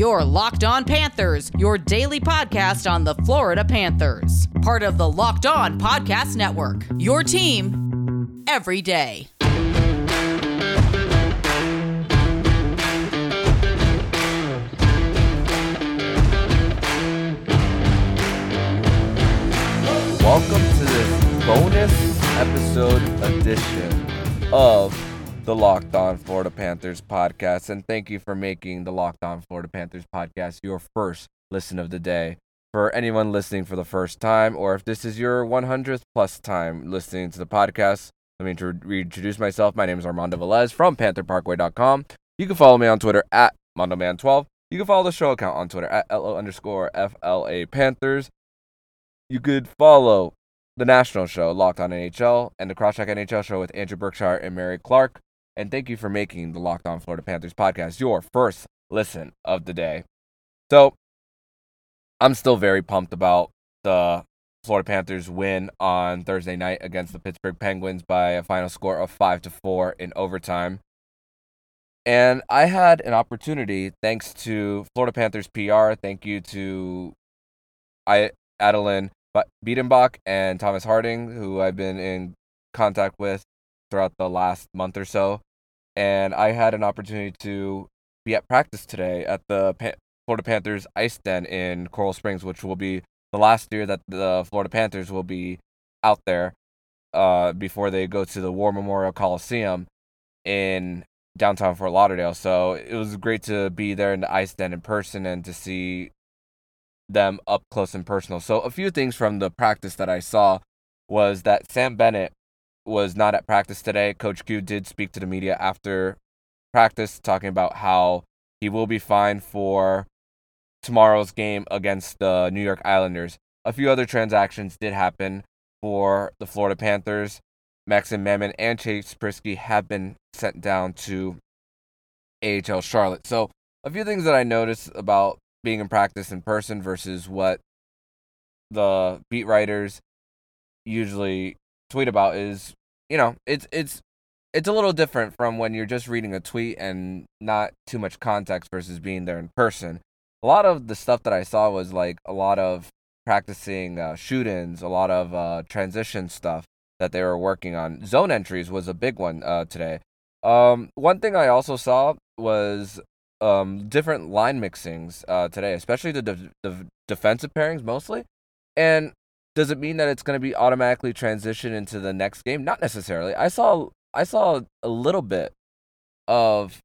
Your Locked On Panthers, your daily podcast on the Florida Panthers. Part of the Locked On Podcast Network. Your team every day. Welcome to this bonus episode edition of the Locked On Florida Panthers podcast. And thank you for making the Locked On Florida Panthers podcast your first listen of the day. For anyone listening for the first time, or if this is your 100th plus time listening to the podcast, let me intro- reintroduce myself. My name is Armando Velez from PantherParkway.com. You can follow me on Twitter at MondoMan12. You can follow the show account on Twitter at LO underscore FLA Panthers. You could follow the national show, Locked On NHL, and the Crosscheck NHL show with Andrew Berkshire and Mary Clark. And thank you for making the Locked On Florida Panthers podcast your first listen of the day. So, I'm still very pumped about the Florida Panthers win on Thursday night against the Pittsburgh Penguins by a final score of 5 to 4 in overtime. And I had an opportunity thanks to Florida Panthers PR. Thank you to I Adeline Biedenbach and Thomas Harding, who I've been in contact with throughout the last month or so. And I had an opportunity to be at practice today at the pa- Florida Panthers Ice Den in Coral Springs, which will be the last year that the Florida Panthers will be out there uh, before they go to the War Memorial Coliseum in downtown Fort Lauderdale. So it was great to be there in the Ice Den in person and to see them up close and personal. So a few things from the practice that I saw was that Sam Bennett was not at practice today. Coach Q did speak to the media after practice talking about how he will be fine for tomorrow's game against the New York Islanders. A few other transactions did happen for the Florida Panthers. Maxim Mamin and Chase Priskie have been sent down to AHL Charlotte. So a few things that I noticed about being in practice in person versus what the beat writers usually tweet about is you know it's it's it's a little different from when you're just reading a tweet and not too much context versus being there in person. A lot of the stuff that I saw was like a lot of practicing uh, shoot-ins, a lot of uh, transition stuff that they were working on. Zone entries was a big one uh, today. Um, one thing I also saw was um, different line mixings uh, today, especially the, de- the defensive pairings mostly. And does it mean that it's going to be automatically transitioned into the next game? Not necessarily. I saw I saw a little bit of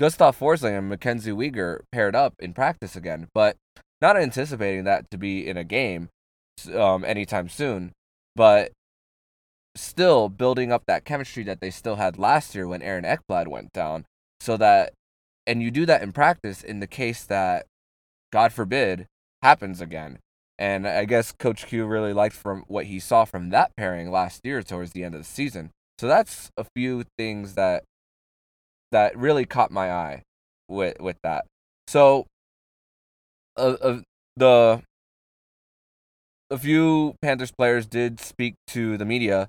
Gustav Forsling and Mackenzie Weegar paired up in practice again, but not anticipating that to be in a game um, anytime soon. But still building up that chemistry that they still had last year when Aaron Ekblad went down so that and you do that in practice in the case that god forbid happens again and i guess coach q really liked from what he saw from that pairing last year towards the end of the season so that's a few things that that really caught my eye with with that so uh, uh, the a few panthers players did speak to the media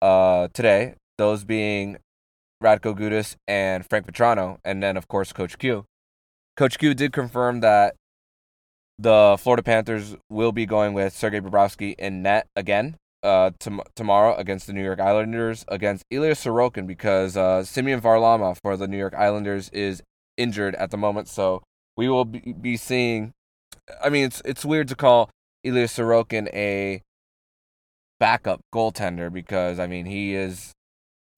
uh today those being Radko Gudas and Frank Vatrano, and then of course Coach Q. Coach Q did confirm that the Florida Panthers will be going with Sergei Bobrovsky in net again uh, tomorrow against the New York Islanders against Ilya Sorokin because uh, Semyon Varlamov for the New York Islanders is injured at the moment. So we will be, be seeing. I mean, it's it's weird to call Ilya Sorokin a backup goaltender because I mean he is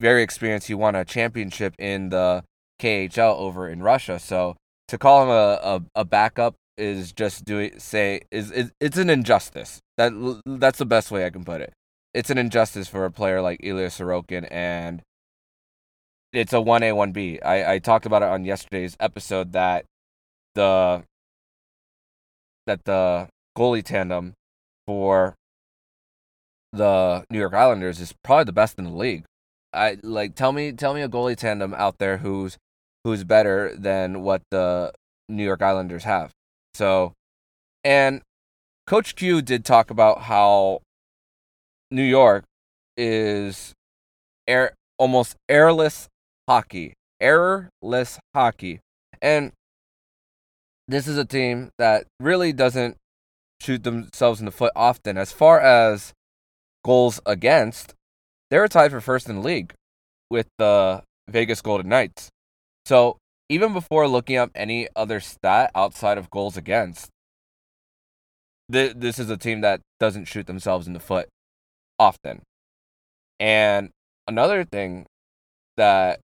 very experienced. He won a championship in the KHL over in Russia. So to call him a, a, a backup is just doing say is, is it's an injustice. That that's the best way I can put it. It's an injustice for a player like Ilya Sorokin and it's a one A one B. I I talked about it on yesterday's episode that the that the goalie tandem for the New York Islanders is probably the best in the league. I like tell me tell me a goalie tandem out there who's who's better than what the New York Islanders have. So, and Coach Q did talk about how New York is air almost airless hockey, errorless hockey, and this is a team that really doesn't shoot themselves in the foot often. As far as goals against, they're tied for first in the league with the Vegas Golden Knights. So even before looking up any other stat outside of goals against, th- this is a team that doesn't shoot themselves in the foot often. And another thing that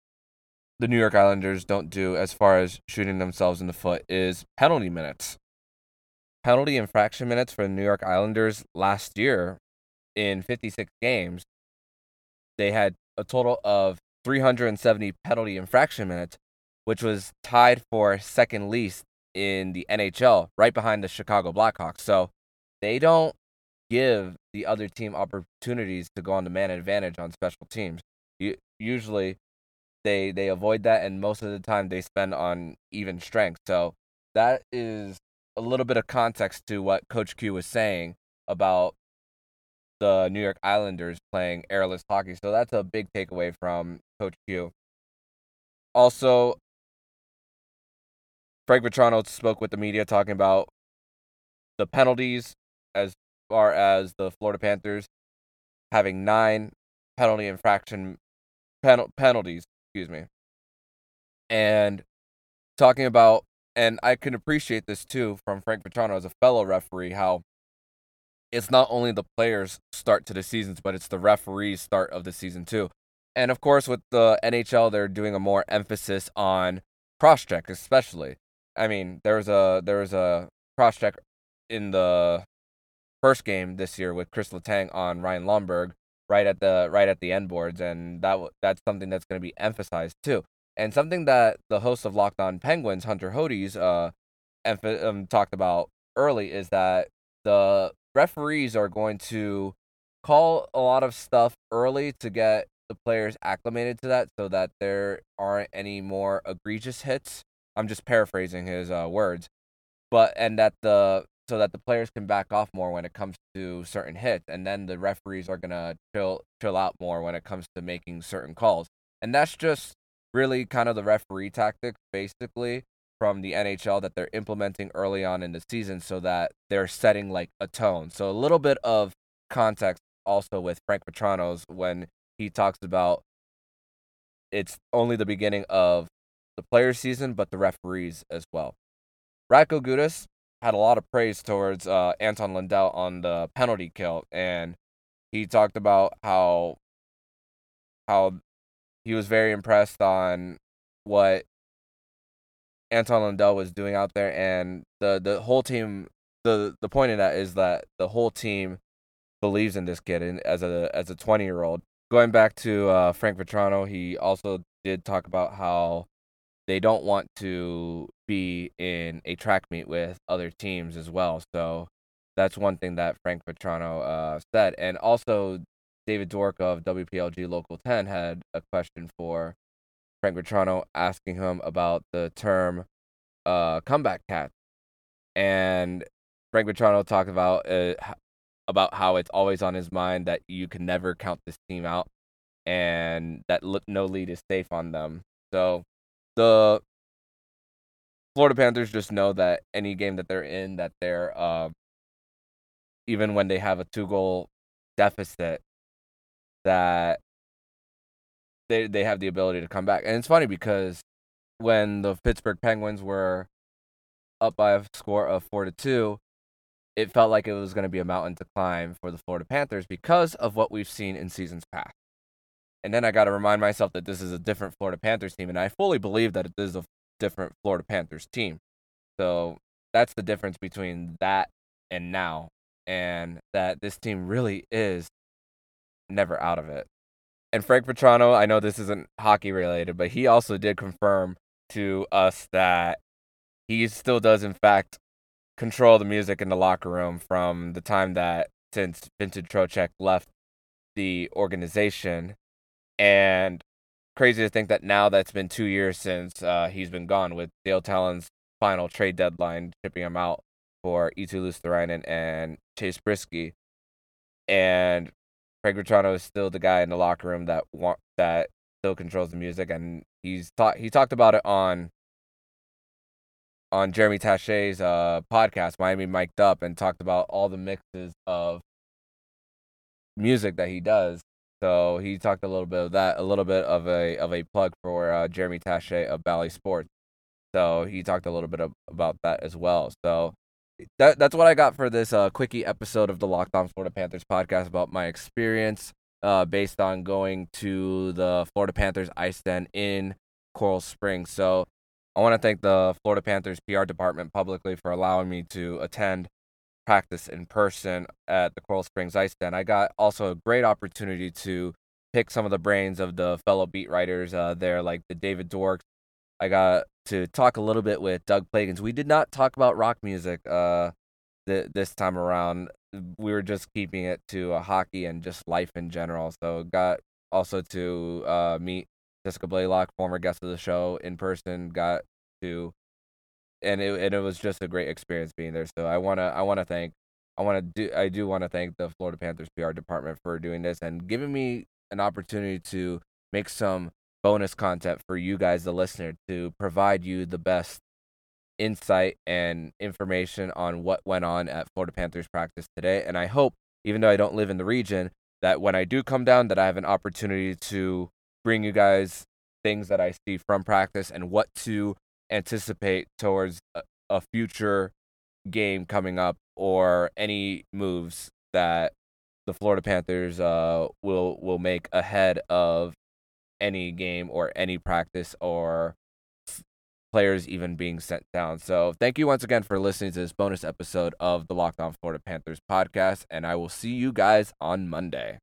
the New York Islanders don't do as far as shooting themselves in the foot is penalty minutes. Penalty infraction minutes for the New York Islanders last year in 56 games, they had a total of 370 penalty infraction minutes, which was tied for second least in the NHL, right behind the Chicago Blackhawks. So they don't give the other team opportunities to go on the man advantage on special teams. usually, they they avoid that, and most of the time they spend on even strength. So that is a little bit of context to what Coach Q was saying about the New York Islanders playing airless hockey. So that's a big takeaway from Coach Q. Also, Frank Vatrano spoke with the media talking about the penalties as far as the Florida Panthers having nine penalty infraction pen, penalties, excuse me. And talking about and I can appreciate this too from Frank Vatrano as a fellow referee how it's not only the players start to the seasons but it's the referees start of the season too. And of course with the NHL they're doing a more emphasis on cross check especially. I mean, there was a there was a cross check in the first game this year with Chris Letang on Ryan Lomberg right at the right at the end boards, and that that's something that's going to be emphasized too. And something that the host of Locked On Penguins, Hunter Hodes, uh, emph- um, talked about early is that the referees are going to call a lot of stuff early to get the players acclimated to that, so that there aren't any more egregious hits. I'm just paraphrasing his uh, words, but and that the so that the players can back off more when it comes to certain hits, and then the referees are gonna chill chill out more when it comes to making certain calls, and that's just really kind of the referee tactics, basically from the NHL that they're implementing early on in the season, so that they're setting like a tone. So a little bit of context also with Frank Vatrano's when he talks about it's only the beginning of the players' season, but the referees as well. Radko Gudas had a lot of praise towards uh, Anton Lundell on the penalty kill, and he talked about how how he was very impressed on what Anton Lundell was doing out there, and the the whole team. the The point of that is that the whole team believes in this kid, and as a as a twenty year old. Going back to uh, Frank Vatrano, he also did talk about how they don't want to be in a track meet with other teams as well. So that's one thing that Frank Vatrano uh, said. And also, David Dwork of WPLG Local 10 had a question for Frank Vatrano asking him about the term uh, comeback cat. And Frank Vatrano talked about uh, about how it's always on his mind that you can never count this team out and that no lead is safe on them. So the Florida Panthers just know that any game that they're in, that they're uh, even when they have a two goal deficit, that they they have the ability to come back. And it's funny because when the Pittsburgh Penguins were up by a score of four to two, it felt like it was going to be a mountain to climb for the Florida Panthers because of what we've seen in seasons past. And then I got to remind myself that this is a different Florida Panthers team, and I fully believe that it is a different Florida Panthers team. So that's the difference between that and now, and that this team really is never out of it. And Frank Vatrano, I know this isn't hockey related, but he also did confirm to us that he still does, in fact, control the music in the locker room from the time that since Vincent Trocheck left the organization and crazy to think that now that's been two years since uh, he's been gone with Dale Tallon's final trade deadline, shipping him out for Eetu Luostarinen and Chase Priskie. And Craig Vatrano is still the guy in the locker room that want that still controls the music, and he's thought he talked about it on on Jeremy Tache's uh, podcast, Miami Mic'd Up, and talked about all the mixes of music that he does. So he talked a little bit of that, a little bit of a of a plug for uh, Jeremy Taché of Bally Sports. So he talked a little bit of, about that as well. So that that's what I got for this uh, quickie episode of the Locked On Florida Panthers podcast about my experience uh, based on going to the Florida Panthers ice den in Coral Springs. So I want to thank the Florida Panthers PR department publicly for allowing me to attend practice in person at the Coral Springs Ice Den. I got also a great opportunity to pick some of the brains of the fellow beat writers uh, there, like the David Dworks. I got to talk a little bit with Doug Plagens. We did not talk about rock music uh, th- this time around. We were just keeping it to uh, hockey and just life in general. So got also to uh, meet Jessica Blaylock, former guest of the show, in person. Got to and it and it was just a great experience being there. So I wanna I wanna thank I wanna do I do want to thank the Florida Panthers PR department for doing this and giving me an opportunity to make some bonus content for you guys, the listener, to provide you the best insight and information on what went on at Florida Panthers practice today. And I hope, even though I don't live in the region, that when I do come down, that I have an opportunity to bring you guys things that I see from practice and what to anticipate towards a, a future game coming up or any moves that the Florida Panthers uh, will will make ahead of any game or any practice or players even being sent down. So thank you once again for listening to this bonus episode of the Locked On Florida Panthers podcast, and I will see you guys on Monday.